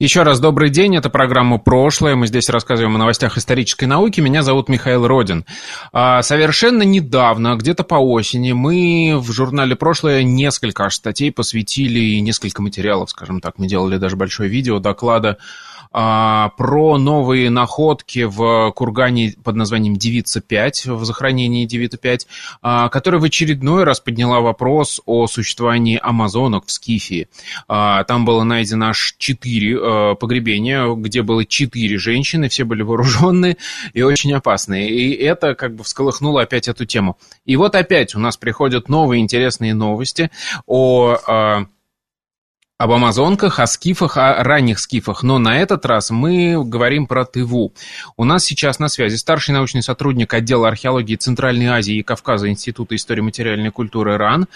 еще раз добрый день, это программа «Прошлое». Мы здесь рассказываем о новостях исторической науки. Меня зовут Михаил Родин. А, совершенно недавно, где-то по осени, мы в журнале «Прошлое» несколько аж статей посвятили, несколько материалов, скажем так. Мы делали даже большое видео доклада про новые находки в кургане под названием Девица-5, в захоронении Девица-5, а, которая в очередной раз подняла вопрос о существовании амазонок в Скифии. А, там было найдено аж четыре погребения, где было четыре женщины, все были вооруженные и очень опасные. И это как бы всколыхнуло опять эту тему. И вот опять у нас приходят новые интересные новости о об амазонках, о скифах, о ранних скифах, но на этот раз мы говорим про Тыву. У нас сейчас на связи старший научный сотрудник отдела археологии Центральной Азии и Кавказа Института истории материальной культуры РАН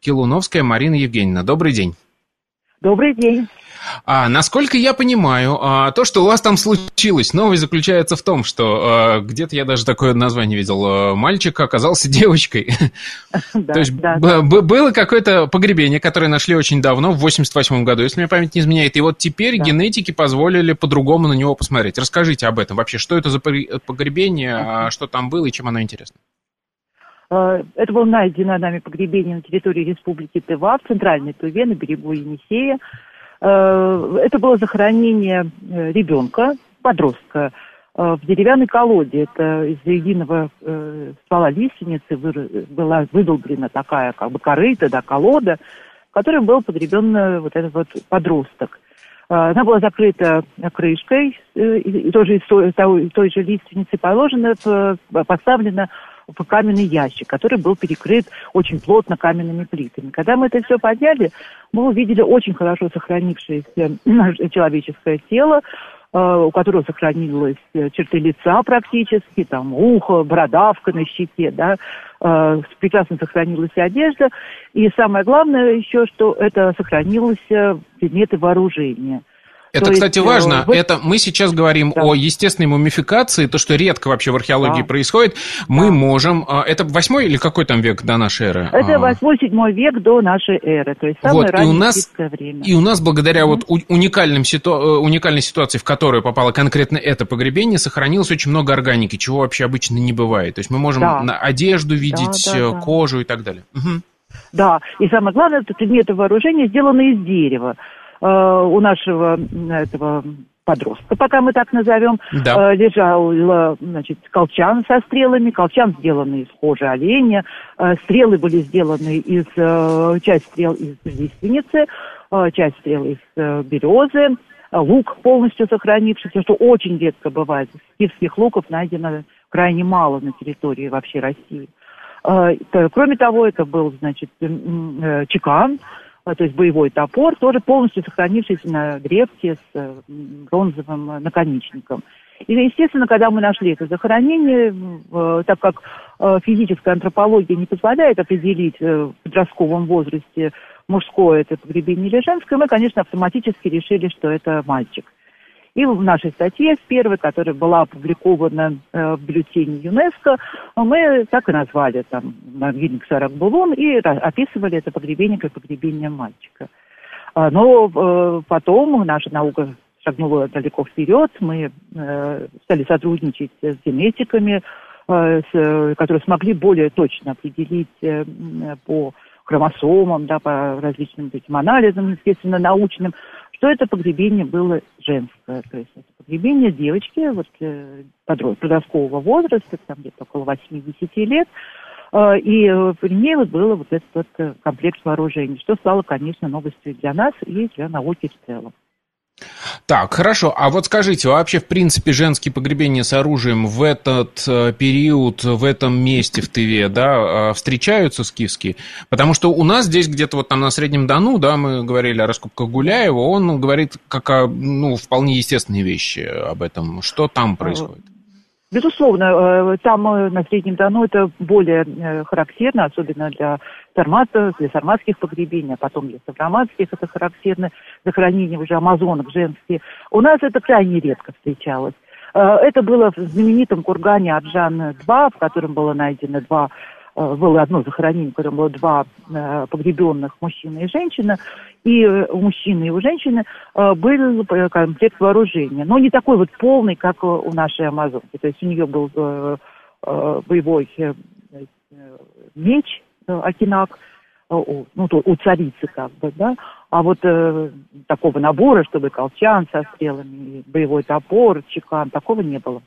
Килуновская Марина Евгеньевна. Добрый день. Добрый день. А, насколько я понимаю, а, то, что у вас там случилось, новость заключается в том, что а, где-то я даже такое название видел, а, мальчик оказался девочкой. Да, то есть да, да. было какое-то погребение, которое нашли очень давно, в 88 году, если мне память не изменяет, и вот теперь да. генетики позволили по-другому на него посмотреть. Расскажите об этом вообще, что это за погребение, а, что там было и чем оно интересно? А, это было найдено нами погребение на территории Республики Тыва, в центральной Туве, на берегу Енисея. Э, это было захоронение э, ребенка, подростка, э, в деревянной колоде. Это из единого ствола лиственницы была выдолблена такая как бы корыта, да, колода, в которой был погребен вот этот вот подросток. Она была закрыта крышкой, тоже из той, той же лиственницы положена, поставлена каменный ящик, который был перекрыт очень плотно каменными плитами. Когда мы это все подняли, мы увидели очень хорошо сохранившееся человеческое тело, э, у которого сохранилось э, черты лица практически, там ухо, бородавка на щеке, да, э, прекрасно сохранилась одежда. И самое главное еще, что это сохранилось предметы вооружения – это, То кстати, есть, важно. Вы... Это мы сейчас говорим да. о естественной мумификации, то, что редко вообще в археологии да. происходит. Мы да. можем... А, это восьмой или какой там век до нашей эры? Это а. восьмой-седьмой век до нашей эры. То есть самое вот, и у нас, время. И у нас благодаря mm-hmm. вот уникальным ситу... Э, уникальной ситуации, в которую попало конкретно это погребение, сохранилось очень много органики, чего вообще обычно не бывает. То есть мы можем да. на одежду видеть, да, да, э, кожу и так далее. Угу. Да, и самое главное, это предметы вооружения сделаны из дерева. Э, у нашего этого подростка, пока мы так назовем, да. э, лежал значит, колчан со стрелами, колчан сделанный из кожи оленя, э, стрелы были сделаны из, э, часть стрел из лиственницы, э, часть стрел из э, березы, э, лук полностью сохранившийся, что очень редко бывает. Скифских луков найдено крайне мало на территории вообще России. Э, кроме того, это был, значит, э, чекан, то есть боевой топор, тоже полностью сохранившийся на древке с э, бронзовым наконечником. И, естественно, когда мы нашли это захоронение, так как э, физическая антропология не позволяет определить э, в подростковом возрасте, мужское это погребение или женское, мы, конечно, автоматически решили, что это мальчик. И в нашей статье, в первой, которая была опубликована э, в бюллетене ЮНЕСКО, мы так и назвали там могильник Саракбулон и описывали это погребение как погребение мальчика. А, но э, потом наша наука шагнула далеко вперед, мы э, стали сотрудничать с генетиками, которые смогли более точно определить по хромосомам, да, по различным этим анализам, естественно, научным, что это погребение было женское. То есть это погребение девочки вот, э, подросткового возраста, там где-то около 80 лет, э, и при ней вот было вот этот вот э, комплект вооружений, что стало, конечно, новостью для нас и для науки в целом. Так, хорошо. А вот скажите, вообще, в принципе, женские погребения с оружием в этот э, период, в этом месте в Тыве, да, э, встречаются скифские? Потому что у нас здесь где-то вот там на Среднем Дону, да, мы говорили о раскопках Гуляева, он говорит как о, ну, вполне естественные вещи об этом. Что там происходит? Безусловно, э, там э, на Среднем Дону это более характерно, особенно для сарматов, для сарматских погребений, а потом для савроматских это характерно, захоронения уже амазонок женские. У нас это крайне редко встречалось. Это было в знаменитом кургане Аджан-2, в котором было найдено два было одно захоронение, в котором было два погребенных мужчина и женщина, и у мужчины, и у женщины э, был э, комплект вооружения. Но не такой вот полный, как у нашей Амазонки. То есть у нее был э, боевой меч Акинак, ну, то, у царицы как бы, да, а вот э, такого набора, чтобы колчан со стрелами, боевой топор, чекан, такого не было.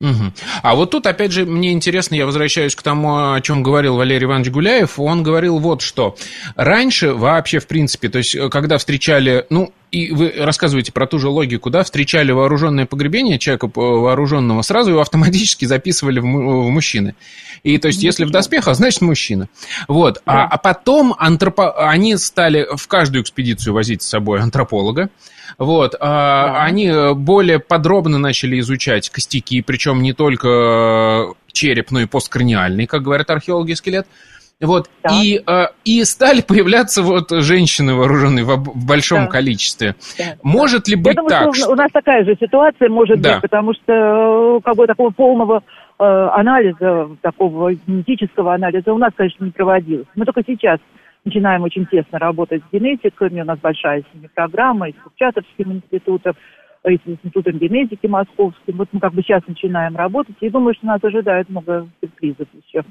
Угу. А вот тут, опять же, мне интересно, я возвращаюсь к тому, о чем говорил Валерий Иванович Гуляев. Он говорил вот что. Раньше вообще, в принципе, то есть, когда встречали, ну, и вы рассказываете про ту же логику, да, встречали вооруженное погребение человека вооруженного, сразу его автоматически записывали в, в мужчины. И то есть, если в доспехах, значит мужчина. Вот. А, а потом антропо... они стали в каждую экспедицию возить с собой антрополога. Вот, а, да. они более подробно начали изучать костяки, причем не только череп, но и посткраниальный, как говорят археологи, скелет. Вот, да. и, э, и стали появляться вот женщины вооруженные в, в большом да. количестве. Да. Может ли быть Я так? Что... У нас такая же ситуация может да. быть, потому что как бы такого полного э, анализа, такого генетического анализа у нас, конечно, не проводилось. Мы только сейчас начинаем очень тесно работать с генетиками. У нас большая программа и с Курчатовским институтом, и с Институтом генетики московским. Вот мы как бы сейчас начинаем работать, и думаю, что нас ожидает много сюрпризов еще.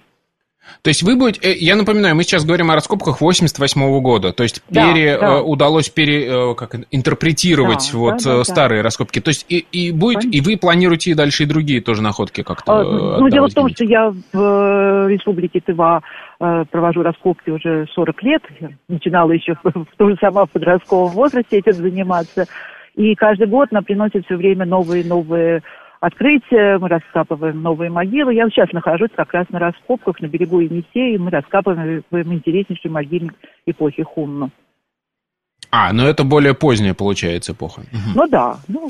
То есть вы будете, э, я напоминаю, мы сейчас говорим о раскопках 88 -го года, то есть да, пере, да. Э, удалось пере, э, как, интерпретировать да, вот да, да, старые да. раскопки. То есть и, и, будет, и вы планируете и дальше и другие тоже находки как-то а, Ну, дело в том, что я в Республике Тыва провожу раскопки уже 40 лет, я начинала еще в, в же сама в подростковом возрасте этим заниматься, и каждый год нам приносят все время новые-новые открытия, мы раскапываем новые могилы. Я сейчас нахожусь как раз на раскопках на берегу Енисея, и мы раскапываем интереснейший могильник эпохи Хунна. А, ну это более поздняя, получается, эпоха. Ну да, ну,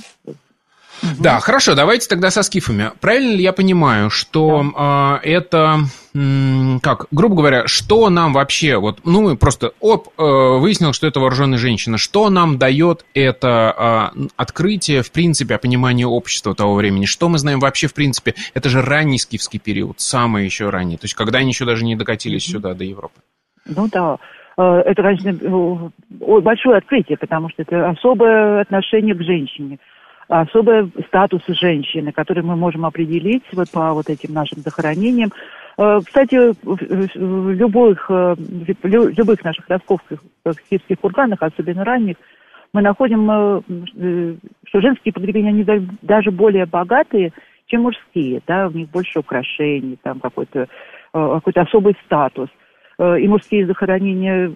да, хорошо, давайте тогда со скифами. Правильно ли я понимаю, что да. э, это, м, как, грубо говоря, что нам вообще, вот, ну, мы просто, оп, э, выяснил, что это вооруженная женщина, что нам дает это э, открытие, в принципе, о понимании общества того времени, что мы знаем вообще, в принципе, это же ранний скифский период, самый еще ранний, то есть когда они еще даже не докатились сюда, до Европы. Ну да, э, это, конечно, э, большое открытие, потому что это особое отношение к женщине – особый статус женщины, который мы можем определить вот по вот этим нашим захоронениям. Э, кстати, в любых, э, в любых наших раскопках в сирских курганах, особенно ранних, мы находим, э, что женские погребения, они даже более богатые, чем мужские, да, у них больше украшений, там какой-то какой особый статус. И мужские захоронения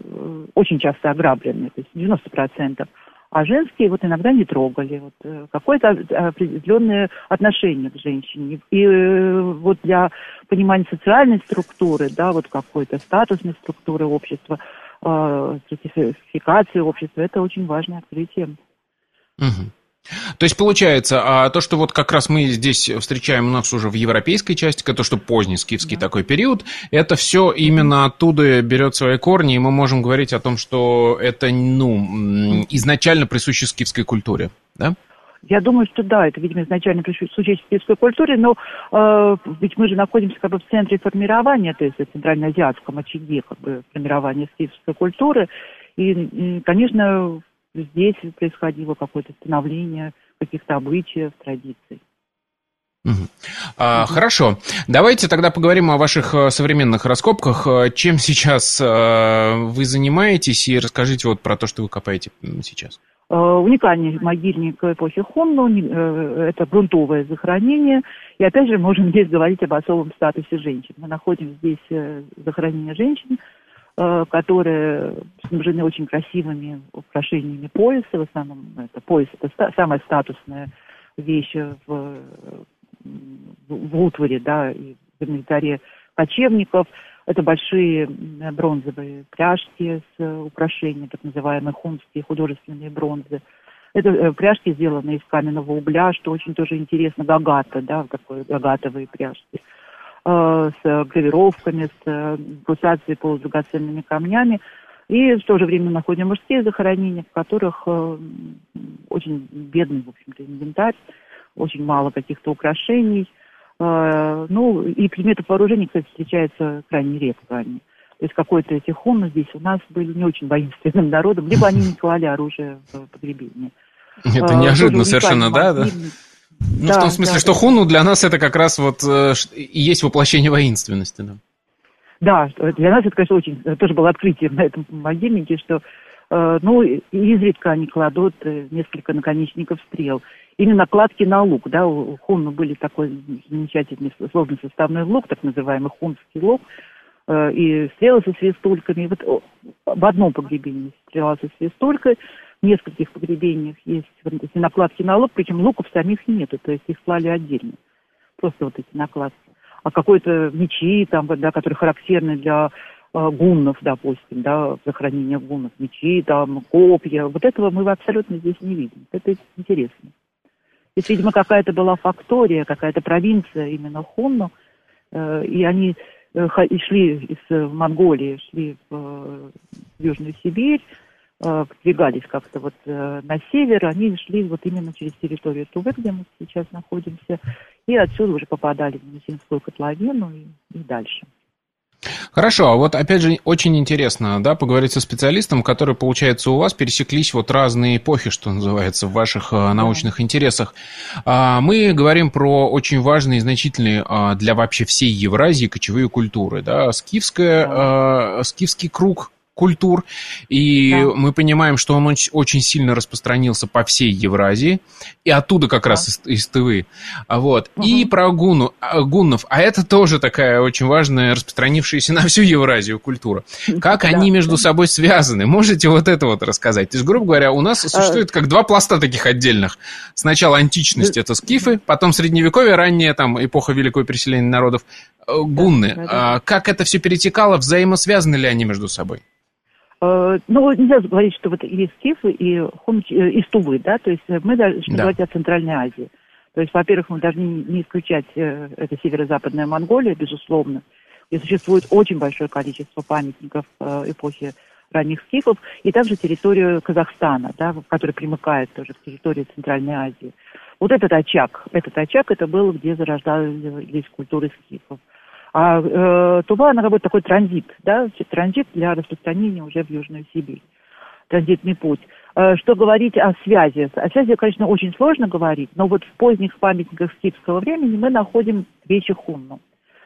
очень часто ограблены, то есть 90% а женские вот иногда не трогали. Вот, э, какое-то определенное отношение к женщине. И э, вот для понимания социальной структуры, да, вот какой-то статусной структуры общества, э, стратификации общества, это очень важное открытие. Угу. То есть получается, а то, что вот как раз мы здесь встречаем у нас уже в европейской части, то, что поздний скифский да. такой период, это все именно оттуда берет свои корни, и мы можем говорить о том, что это ну, изначально присуще скифской культуре, да? Я думаю, что да, это, видимо, изначально присуще скифской культуре, но э, ведь мы же находимся как бы в центре формирования, то есть в центральноазиатском очаге как бы формирования скифской культуры, и, конечно, здесь происходило какое-то становление каких-то обычаев, традиций. А. Хорошо. Давайте тогда поговорим о ваших э, современных раскопках. Э, чем сейчас э, вы занимаетесь и расскажите вот про то, что вы копаете сейчас. Уникальный могильник эпохи Хонну, это грунтовое захоронение. И опять же можем здесь говорить об особом статусе женщин. Мы находим здесь захоронение женщин, которые снабжены очень красивыми украшениями пояса. В основном это пояс это ста- самая статусная вещь в, в утваре, да, и в инвентаре кочевников. Это большие бронзовые пряжки с украшениями, так называемые хунские художественные бронзы. Это э, пряжки, сделанные из каменного угля, что очень тоже интересно, гагата, да, такой гагатовые пряжки, э, с гравировками, с э, пульсацией полудрагоценными камнями. И в то же время находим мужские захоронения, в которых э, очень бедный, в общем-то, инвентарь, очень мало каких-то украшений. Э, ну, и предметов вооружения, кстати, встречается крайне редко они. То есть какой-то эти хунны здесь у нас были не очень воинственным народом, либо они не клали оружие в погребение. Это неожиданно совершенно, да? да? Ну, да, в том смысле, да, что хуну для нас это как раз вот э, и есть воплощение воинственности, да. Да, для нас это, конечно, очень, тоже было открытие на этом могильнике, что, э, ну, изредка они кладут э, несколько наконечников стрел. Или накладки на лук, да, у хунну были такой замечательный сложный составной лук, так называемый хунский лук, э, и стрелы со свистульками. Вот в одном погребении стрела со свистулькой, нескольких погребениях есть вот накладки на лук, причем луков самих нету, то есть их клали отдельно. Просто вот эти накладки а какой-то мечи, там, да, которые характерны для э, гуннов, допустим, да, захоронения гуннов, мечи, там, копья. Вот этого мы абсолютно здесь не видим. Это интересно. Здесь, видимо, какая-то была фактория, какая-то провинция именно Хунну, э, и они э, шли из э, Монголии, шли в, э, в Южную Сибирь, э, двигались как-то вот э, на север, они шли вот именно через территорию Тувы, где мы сейчас находимся, и отсюда уже попадали в Мусинскую котловину и, и дальше. Хорошо, а вот опять же очень интересно, да, поговорить со специалистом, который, получается, у вас пересеклись вот разные эпохи, что называется, в ваших э, научных интересах. А, мы говорим про очень важные и значительные а, для вообще всей Евразии кочевые культуры, да, скифская, да. скифский круг культур, и да. мы понимаем, что он очень сильно распространился по всей Евразии, и оттуда как да. раз из, из Тывы. Вот. Угу. И про гуну, а, гуннов, а это тоже такая очень важная, распространившаяся на всю Евразию культура. Как да. они между собой связаны? Можете вот это вот рассказать? То есть, грубо говоря, у нас существует как два пласта таких отдельных. Сначала античность, это скифы, потом средневековье, ранняя там эпоха великого переселения народов, э, гунны. Да, да, да. А как это все перетекало, взаимосвязаны ли они между собой? Э, ну, нельзя говорить, что вот есть Скифы и, Хум, э, и Стувы, да, то есть мы должны да. говорить о Центральной Азии. То есть, во-первых, мы должны не исключать э, это северо-западная Монголия, безусловно, где существует очень большое количество памятников эпохи ранних скифов, и также территорию Казахстана, да, которая примыкает тоже к территории Центральной Азии. Вот этот очаг, этот очаг, это был, где зарождались культуры скифов. А э, Тува, она как бы такой транзит, да, транзит для распространения уже в Южную Сибирь, транзитный путь. Э, что говорить о связи? О связи, конечно, очень сложно говорить, но вот в поздних памятниках скифского времени мы находим вещи хунну.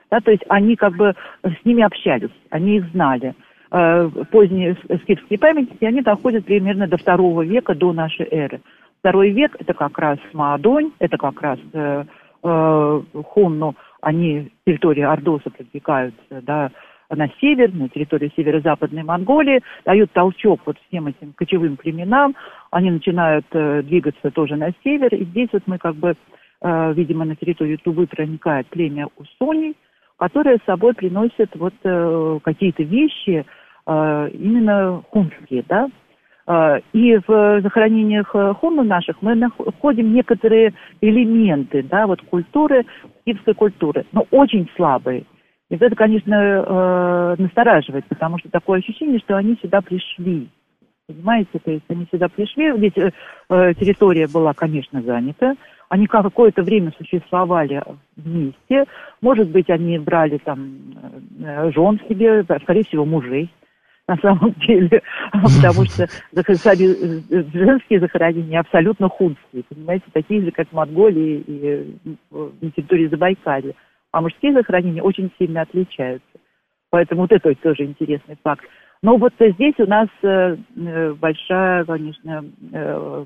Да, то есть они как бы с ними общались, они их знали. Э, поздние скифские памятники, они доходят примерно до второго века до нашей эры. Второй век – это как раз Маадонь, это как раз э, э, хунну, они территории Ордоса продвигаются, да, на север, на территорию северо-западной Монголии, дают толчок вот всем этим кочевым племенам, они начинают э, двигаться тоже на север, и здесь вот мы как бы, э, видимо, на территорию Тувы проникает племя Усоний, которое с собой приносит вот э, какие-то вещи, э, именно хунские, да, и в захоронениях э, хунну наших мы находим некоторые элементы, да, вот культуры, скифской культуры, но очень слабые. И это, конечно, э, настораживает, потому что такое ощущение, что они сюда пришли. Понимаете, то есть они сюда пришли, э, территория была, конечно, занята, они какое-то время существовали вместе, может быть, они брали там жен себе, скорее всего, мужей на самом деле, потому что женские захоронения абсолютно хунские, понимаете, такие же, как в Монголии и на территории Забайкалья. А мужские захоронения очень сильно отличаются. Поэтому вот это тоже интересный факт. Но вот здесь у нас э, э, большая, конечно, э,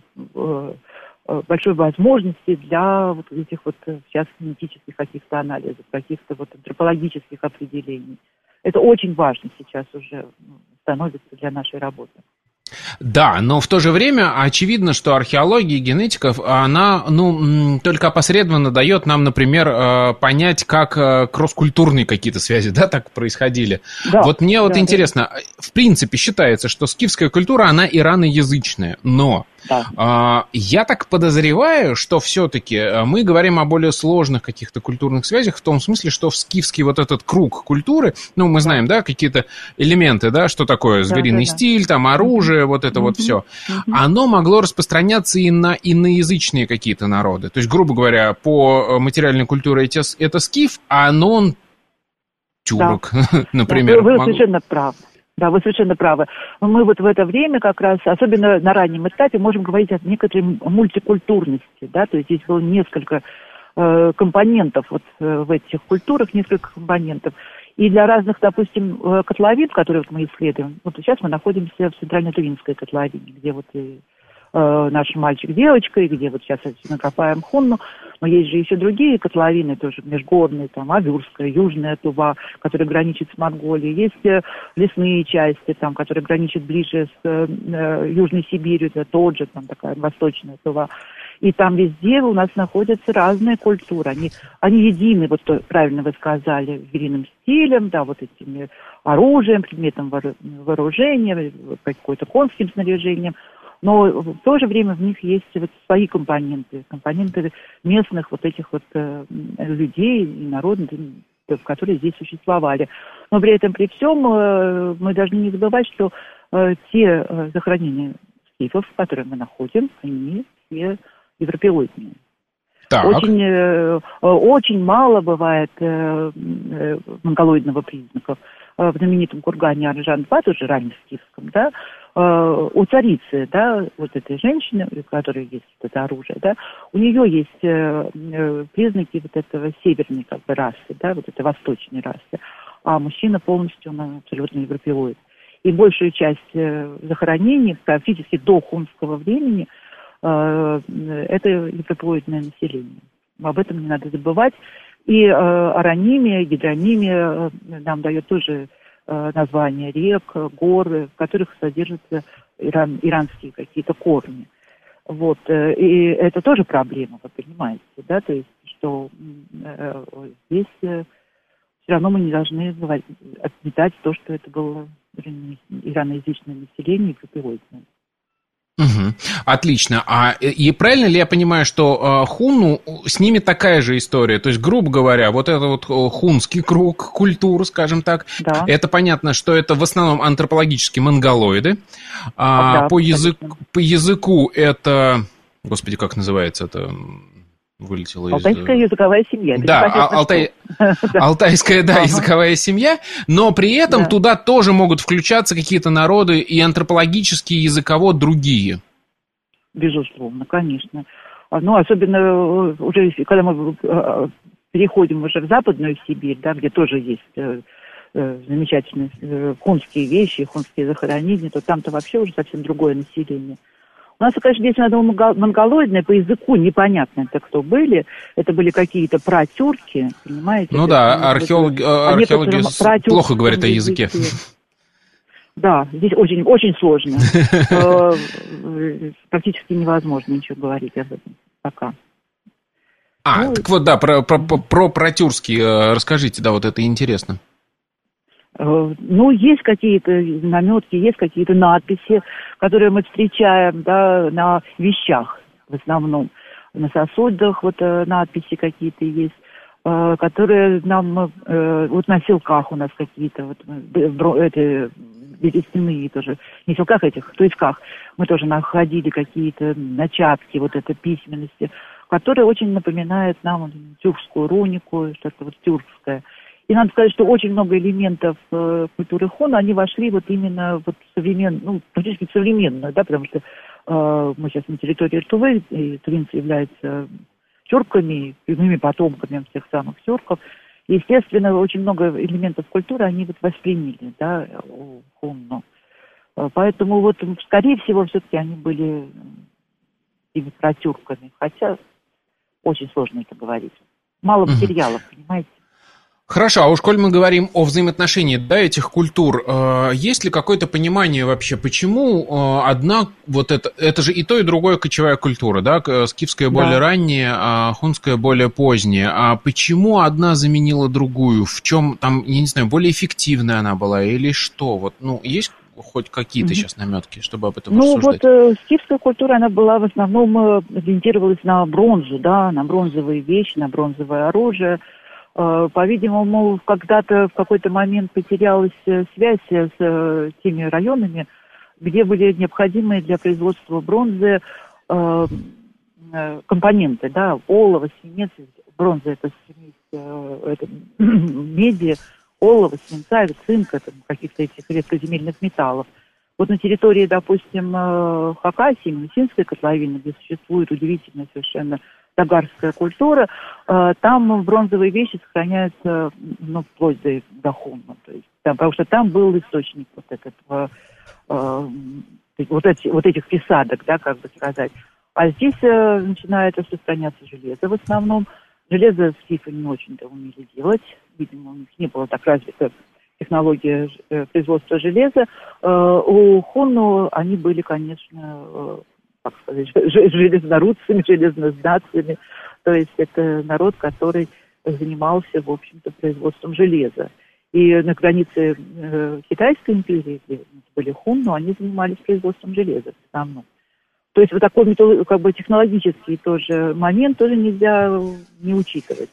большой возможности для вот этих вот сейчас генетических каких-то анализов, каких-то вот антропологических определений. Это очень важно сейчас уже становится для нашей работы. Да, но в то же время очевидно, что археология и генетика, она, ну, только опосредованно дает нам, например, э, понять, как э, кросс-культурные какие-то связи, да, так происходили. Да, вот мне да, вот да. интересно, в принципе считается, что скифская культура, она ираноязычная, но да. А, я так подозреваю, что все-таки э, мы говорим о более сложных каких-то культурных связях, в том смысле, что в скифский вот этот круг культуры, ну, мы знаем, да, какие-то элементы, да, что такое звериный да, да, стиль, там, оружие, вот это вот все, оно могло распространяться и на иноязычные какие-то народы. То есть, грубо говоря, по материальной культуре это, это скиф, а нон тюрок, да. например. Да, вы, вы совершенно правы. Да, вы совершенно правы. Мы вот в это время как раз, особенно на раннем этапе, можем говорить о некоторой мультикультурности, да, то есть здесь было несколько э, компонентов вот э, в этих культурах, несколько компонентов. И для разных, допустим, э, котловин, которые вот мы исследуем, вот сейчас мы находимся в Центрально-Туринской котловине, где вот и э, наш мальчик-девочка, и где вот сейчас мы копаем Хунну, но есть же еще другие котловины тоже межгорные, там Абюрская, Южная Тува, которая граничит с Монголией, есть э, лесные части, там, которые граничат ближе с э, э Южной Сибирью, это тот же, там такая восточная Тува. И там везде у нас находятся разные культуры. Они, они едины, вот то, правильно вы сказали, звериным стилем, да, вот этими оружием, предметом вооружения, какой-то конским снаряжением – но в то же время в них есть вот свои компоненты, компоненты местных вот этих вот э, людей и народов, которые здесь существовали. Но при этом, при всем, э, мы должны не забывать, что э, те э, захоронения скифов, которые мы находим, они все европеоидные. Так. Очень, э, очень мало бывает э, э, монголоидного признака. Э, в знаменитом кургане Аржан-2, тоже раннескифском, да, Э, у царицы, да, вот этой женщины, у которой есть вот это оружие, да, у нее есть э, э, признаки вот этого северной как бы расы, да, вот этой восточной расы, а мужчина полностью, он абсолютно европеоид. И большую часть захоронений, практически до хунского времени, это европеоидное население. Об этом не надо забывать. И аронимия, гидронимия нам дает тоже Э, названия рек, гор, в которых содержатся иран, иранские какие-то корни. Вот, э, и это тоже проблема, вы понимаете, да, то есть, что э, здесь э, все равно мы не должны отметать то, что это было ираноязычное население и копиоидное. Угу. Отлично. А и правильно ли я понимаю, что э, хуну с ними такая же история? То есть, грубо говоря, вот это вот хунский круг культур, скажем так, да. это понятно, что это в основном антропологические монголоиды. А, да, по, язык, по языку это, господи, как называется это? Вылетела Алтайская из... языковая семья. Да, а, Алтай... Алтайская, да, языковая семья, но при этом да. туда тоже могут включаться какие-то народы и антропологические, и языково другие. Безусловно, конечно. А, ну, особенно э, уже, когда мы э, переходим уже в Западную Сибирь, да, где тоже есть э, замечательные хунские вещи, хунские захоронения, то там-то вообще уже совсем другое население. У нас, конечно, здесь надо монголоидное, по языку непонятно, это кто были. Это были какие-то протюрки, понимаете? Ну да, археологи, археологи плохо говорят о языке. Да, здесь очень, очень сложно. Э, практически невозможно ничего говорить об этом пока. А, ну, так вот, да, про, про, про протюрский э, расскажите, да, вот это интересно. Э, ну, есть какие-то наметки, есть какие-то надписи, которые мы встречаем да, на вещах в основном. На сосудах вот э, надписи какие-то есть, э, которые нам, вот на силках у нас какие-то, вот эти берестяные тоже, не силках этих, в туисках, мы тоже находили какие-то начатки вот этой письменности, которые очень напоминают нам тюркскую рунику, что-то вот тюркское. И надо сказать, что очень много элементов э, культуры хона, они вошли вот именно вот современ, ну, практически современную, да, потому что э, мы сейчас на территории Тувы, и тувинцы являются тюрками, прямыми потомками всех самых тюрков. Естественно, очень много элементов культуры они вот восприняли, да, у хунну. Э, поэтому вот, скорее всего, все-таки они были теми протюрками, хотя очень сложно это говорить. Мало материалов, понимаете? Хорошо, а уж коль мы говорим о взаимоотношении да, этих культур, э, есть ли какое-то понимание вообще, почему э, одна, вот это, это же и то, и другое кочевая культура, да, скифская более да. ранняя, а хунская более поздняя, а почему одна заменила другую, в чем там, я не знаю, более эффективная она была или что, вот, ну, есть хоть какие-то mm-hmm. сейчас наметки, чтобы об этом ну, рассуждать? Ну, вот э, скифская культура, она была в основном э, ориентировалась на бронзу, да, на бронзовые вещи, на бронзовое оружие. Э, по-видимому, когда-то в какой-то момент потерялась э, связь с э, теми районами, где были необходимые для производства бронзы компоненты, да, олово, свинец, бронза это это, меди, олова, свинца, цинка, каких-то этих редкоземельных металлов. Вот на территории, допустим, Хакасии, Минусинской котловины, где существует удивительная совершенно тагарская культура, э, там бронзовые вещи сохраняются, ну, вплоть до, до Хунна. То есть, там, потому что там был источник вот этого, э, вот, эти, вот этих присадок, да, как бы сказать. А здесь начинает распространяться железо в основном. Железо скифы не очень-то умели делать видимо, у них не было так развита технология э, производства железа. Э, у Хонну они были, конечно, э, как сказать, железнорудцами, железнознатцами. То есть это народ, который занимался, в общем-то, производством железа. И на границе э, Китайской империи, где были хунну, они занимались производством железа в основном. То есть вот такой как бы технологический тоже момент тоже нельзя не учитывать.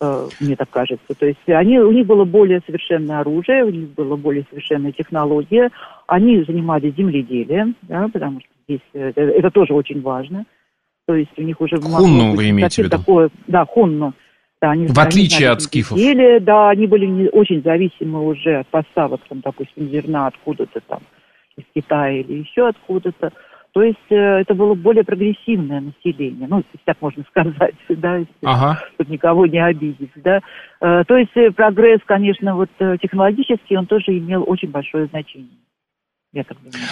Э, мне так кажется. То есть они, у них было более совершенное оружие, у них была более совершенная технология, они занимались земледелием, да, потому что здесь это, это тоже очень важно. То есть у них уже... Хунну вы имеете в виду? Такое, да, хунну. Да, они, в отличие от скифов. Земледелие, да, они были не, очень зависимы уже от поставок, там, допустим, зерна откуда-то там, из Китая или еще откуда-то. То есть э, это было более прогрессивное население, ну, если так можно сказать, да, если ага. чтобы никого не обидеть, да. Э, то есть э, прогресс, конечно, вот технологический, он тоже имел очень большое значение, я так думаю.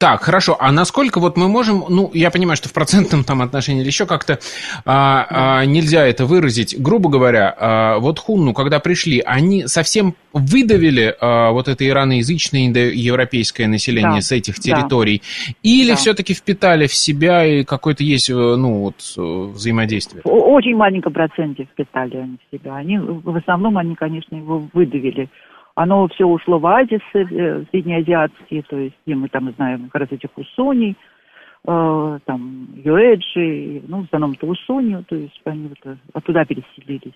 Так, хорошо. А насколько вот мы можем, ну, я понимаю, что в процентном там отношении или еще как-то а, а, нельзя это выразить. Грубо говоря, а, вот хунну, когда пришли, они совсем выдавили а, вот это ираноязычное индоевропейское население да. с этих территорий, да. или да. все-таки впитали в себя и какое-то есть, э, ну, вот взаимодействие? В очень маленьком проценте впитали они в себя. Они, в основном, они, конечно, его выдавили оно все ушло в Азис, э, среднеазиатские, то есть где мы там знаем как раз этих усуней, э, там Юэджи, ну, в основном-то усунью, то есть они вот э, оттуда переселились.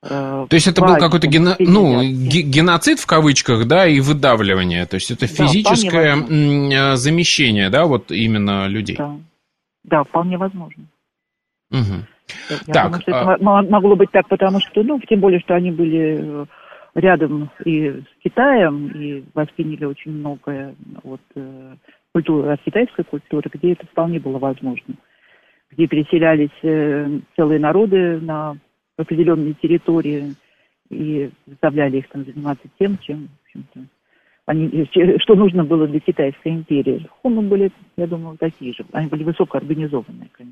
То есть это был какой-то гено... ну, геноцид в кавычках, да, и выдавливание. То есть это физическое да, замещение, да, вот именно людей. Да, да вполне возможно. Угу. Я так, думаю, что а... это могло быть так, потому что, ну, тем более, что они были рядом и с Китаем, и восприняли очень многое от э, культуры, от китайской культуры, где это вполне было возможно. Где переселялись э, целые народы на определенные территории и заставляли их там заниматься тем, чем, в общем-то, они, что нужно было для Китайской империи. Хунны были, я думаю, такие же. Они были высокоорганизованные, конечно.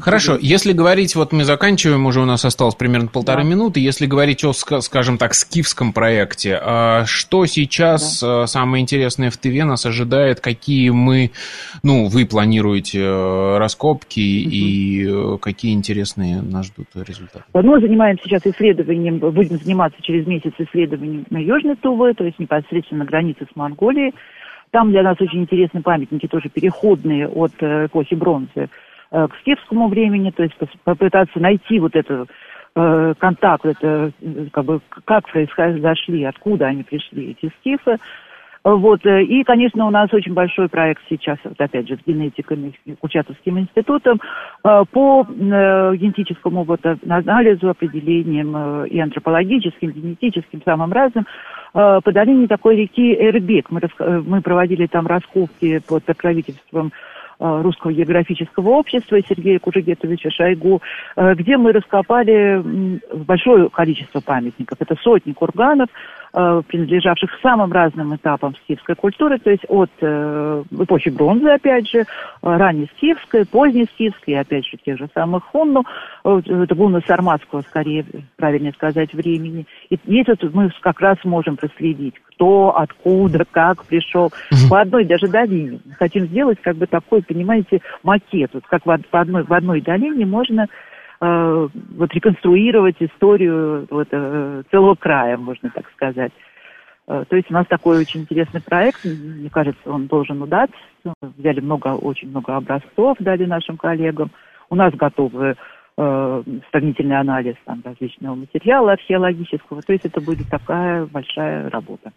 Хорошо, если говорить, вот мы заканчиваем, уже у нас осталось примерно полторы да. минуты, если говорить о, скажем так, скифском проекте, а что сейчас да. самое интересное в ТВ нас ожидает, какие мы, ну, вы планируете э, раскопки угу. и э, какие интересные нас ждут результаты? Мы занимаемся сейчас исследованием, будем заниматься через месяц исследованием на Южной Тувы, то есть непосредственно на границе с Монголией. Там для нас очень интересны памятники, тоже переходные от э, эпохи бронзы к скифскому времени, то есть попытаться найти вот это э, контакт, это э, как бы как произошли, откуда они пришли, эти скифы. Вот. И, конечно, у нас очень большой проект сейчас, вот опять же, с генетиками, Курчатовским институтом, по генетическому вот анализу, определением и антропологическим, генетическим, самым разным, по долине такой реки Эрбек. Мы, мы проводили там раскопки под покровительством Э, Русского географического общества Сергея Кужегетовича Шойгу, э, где мы раскопали большое количество памятников. Это сотни курганов, Э, принадлежавших самым разным этапам скифской культуры, то есть от э, эпохи бронзы, опять же, раннескифской, позднескифской, опять же, тех же самых хунну, э, это гунно-сарматского, скорее, правильнее сказать, времени. И здесь вот мы как раз можем проследить, кто, откуда, как пришел. По одной даже долине. Хотим сделать как бы такой, понимаете, макет. Вот как в, одной, в одной долине можно Э, вот реконструировать историю вот, э, целого края, можно так сказать. Э, то есть у нас такой очень интересный проект, мне кажется, он должен удаться. Взяли много, очень много образцов, дали нашим коллегам. У нас готовы э, сравнительный анализ там, различного материала археологического. То есть это будет такая большая работа.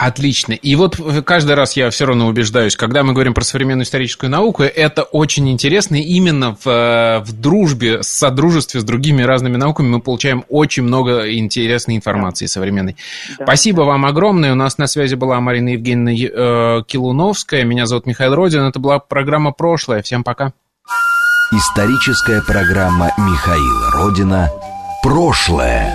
Отлично. И вот каждый раз я все равно убеждаюсь, когда мы говорим про современную историческую науку, это очень интересно. Именно в, э, в дружбе, в содружестве с другими разными науками мы получаем очень много интересной информации да. современной. Да. Спасибо вам огромное. У нас на связи была Марина Евгеньевна э, Килуновская. Меня зовут Михаил Родин. Это была программа «Прошлое». Всем пока. Историческая программа Михаила Родина «Прошлое».